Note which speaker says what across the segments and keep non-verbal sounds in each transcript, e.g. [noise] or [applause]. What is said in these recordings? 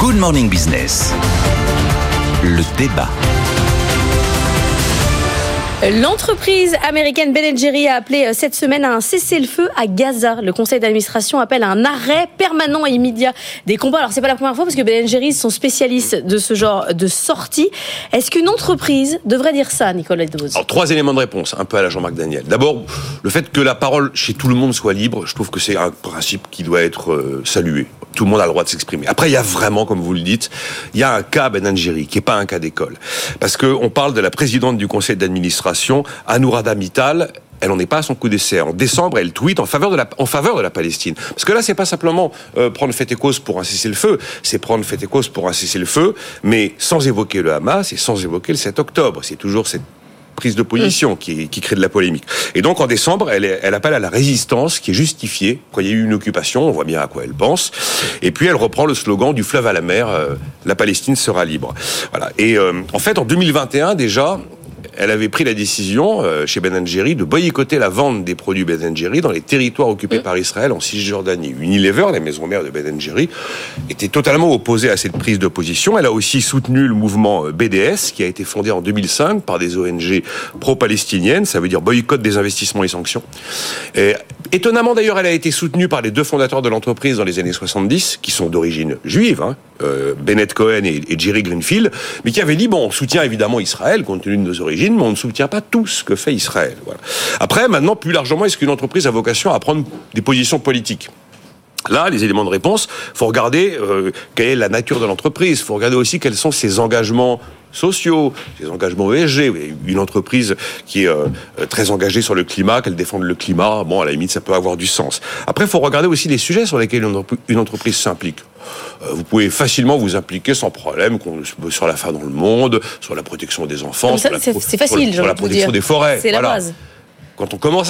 Speaker 1: Good Morning Business. Le débat.
Speaker 2: L'entreprise américaine Ben Jerry a appelé euh, cette semaine à un cessez-le-feu à Gaza. Le conseil d'administration appelle à un arrêt permanent et immédiat des combats. Alors c'est pas la première fois parce que Ben Jerry sont spécialistes de ce genre de sortie. Est-ce qu'une entreprise devrait dire ça, Nicolas Dose
Speaker 3: Alors trois éléments de réponse, un peu à la Jean-Marc Daniel. D'abord, le fait que la parole chez tout le monde soit libre, je trouve que c'est un principe qui doit être euh, salué. Tout le monde a le droit de s'exprimer. Après, il y a vraiment, comme vous le dites, il y a un cas Ben Jerry qui est pas un cas d'école, parce que on parle de la présidente du conseil d'administration Anourada Mittal, elle n'en est pas à son coup d'essai. En décembre, elle tweet en faveur de la, en faveur de la Palestine. Parce que là, c'est pas simplement euh, prendre fait et cause pour un cessez-le-feu, c'est prendre fait et cause pour un cessez-le-feu, mais sans évoquer le Hamas et sans évoquer le 7 octobre. C'est toujours cette prise de position qui, crée de la polémique. Et donc en décembre, elle, elle appelle à la résistance qui est justifiée quand il y a eu une occupation, on voit bien à quoi elle pense. Et puis elle reprend le slogan du fleuve à la mer, euh, la Palestine sera libre. Voilà. Et euh, en fait, en 2021 déjà, elle avait pris la décision euh, chez Ben Jerry de boycotter la vente des produits Ben Jerry dans les territoires occupés mmh. par Israël en Cisjordanie. Unilever, la maison mère de Ben Jerry, était totalement opposée à cette prise de position. Elle a aussi soutenu le mouvement euh, BDS qui a été fondé en 2005 par des ONG pro-palestiniennes, ça veut dire boycott des investissements et sanctions. Et, étonnamment d'ailleurs, elle a été soutenue par les deux fondateurs de l'entreprise dans les années 70, qui sont d'origine juive, hein, euh, Bennett Cohen et, et, Jerry Greenfield, mais qui avaient dit, bon, on soutient évidemment Israël compte tenu de nos origines, mais on ne soutient pas tout ce que fait Israël. Après, maintenant, plus largement, est-ce qu'une entreprise a vocation à prendre des positions politiques? Là, les éléments de réponse, faut regarder euh, quelle est la nature de l'entreprise. Il faut regarder aussi quels sont ses engagements sociaux, ses engagements ESG. Une entreprise qui est euh, très engagée sur le climat, qu'elle défende le climat, bon, à la limite, ça peut avoir du sens. Après, il faut regarder aussi les sujets sur lesquels une entreprise s'implique. Euh, vous pouvez facilement vous impliquer sans problème sur la fin dans le monde, sur la protection des enfants,
Speaker 2: facile,
Speaker 3: sur la, protection des forêts.
Speaker 2: C'est la base
Speaker 3: quand on commence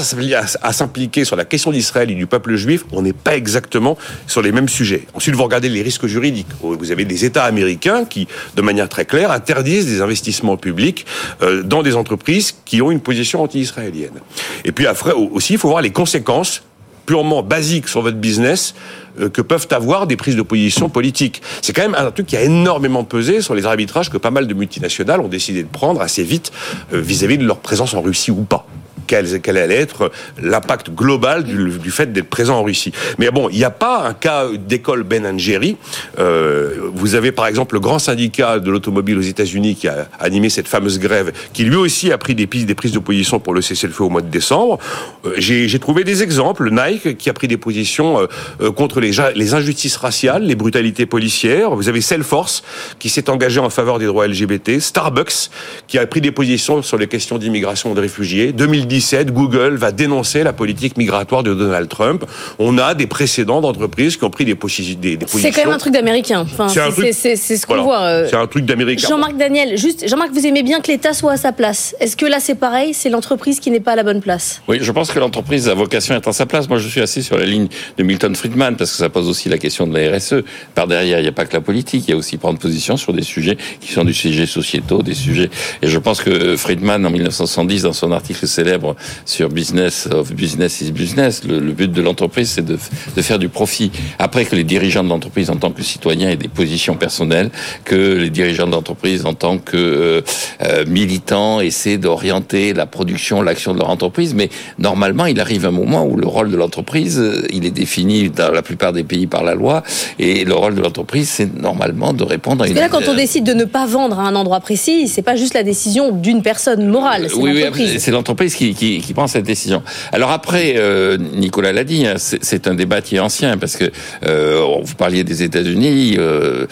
Speaker 3: à s'impliquer sur la question d'Israël et du peuple juif, on n'est pas exactement sur les mêmes sujets. Ensuite, vous regardez les risques juridiques. Vous avez des États américains qui, de manière très claire, interdisent des investissements publics euh, dans des entreprises qui ont une position anti-israélienne. Et puis après aussi, il faut voir les conséquences purement basiques sur votre business euh, que peuvent avoir des prises de position politiques. C'est quand même un truc qui a énormément pesé sur les arbitrages que pas mal de multinationales ont décidé de prendre assez vite euh, vis-à-vis de leur présence en Russie ou pas quel, allait être l'impact global du, fait d'être présent en Russie. Mais bon, il n'y a pas un cas d'école Ben Jerry. Euh, vous avez par exemple le grand syndicat de l'automobile aux États-Unis qui a animé cette fameuse grève, qui lui aussi a pris des, prises de position pour le cessez-le-feu au mois de décembre. Euh, j'ai trouvé des exemples. Nike qui a pris des positions euh, contre les, les injustices raciales, les brutalités policières. Vous avez Salesforce qui s'est engagé en faveur des droits LGBT. Starbucks qui a pris des positions sur les questions d'immigration et de réfugiés. 2010 Google va dénoncer la politique migratoire de Donald Trump. On a des précédents d'entreprises qui ont pris des, positions.
Speaker 2: C'est quand même un truc d'américain. Enfin, c'est ce qu'on voit. Euh.
Speaker 3: C'est un truc d'américain.
Speaker 2: Jean-Marc Daniel, juste, Jean-Marc, vous aimez bien que l'État soit à sa place. Est-ce que là, c'est pareil? C'est l'entreprise qui n'est pas à la bonne place
Speaker 4: Oui, je pense que l'entreprise a vocation à être à sa place. Moi, je suis assis sur la ligne de Milton Friedman parce que ça pose aussi la question de la RSE. Par derrière, il n'y a pas que la politique, il y a aussi prendre position sur des sujets qui sont des sujets sociétaux, des sujets. Et je pense que Friedman, en 1970, dans son article célèbre sur business of business is business. Le, but de l'entreprise, c'est de, de, faire du profit. Après que les dirigeants de l'entreprise, en tant que citoyens, aient des positions personnelles, que les dirigeants de l'entreprise, en tant que euh, euh, militants, essaient d'orienter la production, l'action de leur entreprise. Mais normalement, il arrive un moment où le rôle de l'entreprise, euh, il est défini dans la plupart des pays par la loi, et le rôle de l'entreprise, c'est normalement de répondre à une.
Speaker 2: Parce que là, quand on décide de ne pas vendre à un endroit précis, c'est pas juste la décision d'une personne morale, c'est oui,
Speaker 4: Oui, c'est l'entreprise qui, qui, qui, prend cette décision. Alors après, euh, Nicolas l'a dit, hein, c'est un débat qui est ancien parce que euh, vous parliez des États-Unis euh,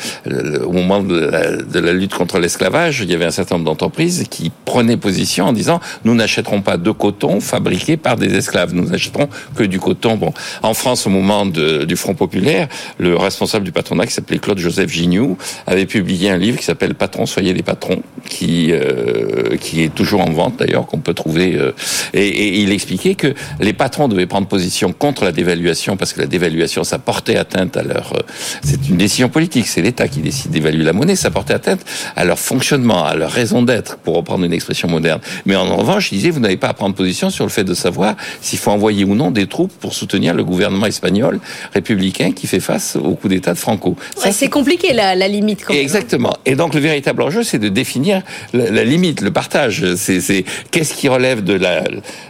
Speaker 4: au moment de la, lutte contre l'esclavage, il y avait un certain nombre d'entreprises qui prenaient position en disant nous n'achèterons pas de coton fabriqué par des esclaves, nous n'achèterons que du coton. Bon, en France, au moment du Front populaire, le responsable du patronat qui s'appelait Claude Joseph Gignoux avait publié un livre qui s'appelle Patron, soyez les patrons, qui qui est toujours en vente d'ailleurs, qu'on peut trouver Et, et il expliquait que les patrons devaient prendre position contre la dévaluation parce que la dévaluation, ça portait atteinte à leur. euh, C'est une décision politique, c'est l'État qui décide d'évaluer la monnaie, ça portait atteinte à leur fonctionnement, à leur raison d'être, pour reprendre une expression moderne. Mais en revanche, il disait, vous n'avez pas à prendre position sur le fait de savoir s'il faut envoyer ou non des troupes pour soutenir le gouvernement espagnol républicain qui fait face au coup d'État de Franco.
Speaker 2: Ouais, c'est compliqué la, la limite quand même.
Speaker 4: Exactement. Et donc le véritable enjeu, c'est de définir la, la limite, le partage. C'est- qu'est-ce qui relève de la,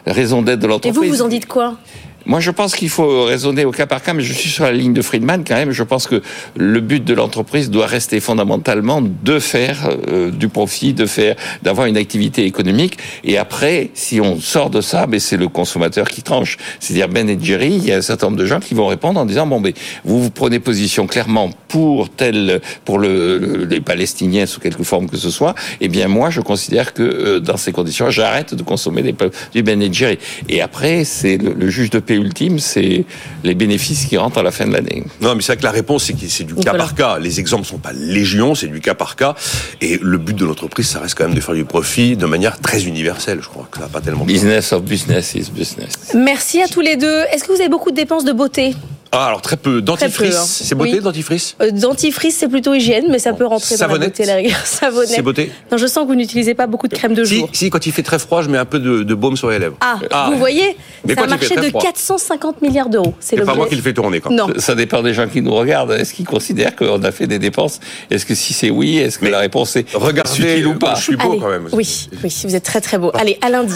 Speaker 4: la raison d'être de
Speaker 2: Et
Speaker 4: l'entreprise.
Speaker 2: vous, vous en dites quoi?
Speaker 4: Moi, je pense qu'il faut raisonner au cas par cas, mais je suis sur la ligne de Friedman quand même. Je pense que le but de l'entreprise doit rester fondamentalement de faire euh, du profit, de faire, d'avoir une activité économique. Et après, si on sort de ça, ben c'est le consommateur qui tranche. C'est-à-dire Ben et Jerry, il y a un certain nombre de gens qui vont répondre en disant bon ben vous vous prenez position clairement pour tel, pour le, le- les Palestiniens sous quelque forme que ce soit. Eh bien moi, je considère que euh, dans ces conditions, j'arrête de consommer des, du Ben et Jerry. Et après, c'est le, le juge de paix ultime, c'est les bénéfices qui rentrent à la fin de l'année.
Speaker 3: Non, mais c'est vrai que la réponse, c'est que c'est du cas
Speaker 2: Voilà.
Speaker 3: par cas. Les exemples sont pas légion, c'est du cas par cas. Et le but de l'entreprise, ça reste quand même de faire du profit de manière très universelle. Je crois que ça n'a pas tellement.
Speaker 4: Business of business is business.
Speaker 2: Merci à tous les deux. Est-ce que vous avez beaucoup de dépenses de beauté?
Speaker 3: Ah, alors très peu. Dentifrice,
Speaker 2: hein.
Speaker 3: c'est beauté,
Speaker 2: Oui.
Speaker 3: dentifrice?
Speaker 2: Euh, Dentifrice, c'est plutôt hygiène, mais ça peut rentrer dans la
Speaker 3: Savonnette.
Speaker 2: beauté. La rigueur. [laughs] Savonnette.
Speaker 3: C'est beauté
Speaker 2: Non, je sens que vous n'utilisez pas beaucoup de crème de
Speaker 3: si,
Speaker 2: jour.
Speaker 3: si, quand il fait très froid, je mets un peu de, de baume sur les lèvres.
Speaker 2: Ah, vous voyez,
Speaker 3: Mais
Speaker 2: c'est un marché de
Speaker 3: froid.
Speaker 2: 450 milliards d'euros. C'est
Speaker 3: C'est pas moi qui le fais tourner. Quand.
Speaker 2: Non.
Speaker 4: Ça dépend des gens qui nous regardent. Est-ce qu'ils considèrent qu'on a fait des dépenses? Est-ce que si c'est oui, est-ce que
Speaker 3: Mais
Speaker 4: la réponse est
Speaker 3: Regardez,
Speaker 4: ou pas?
Speaker 3: je suis beau
Speaker 2: Allez.
Speaker 3: quand même.
Speaker 2: Oui, oui, vous êtes très très beau. Allez, à lundi.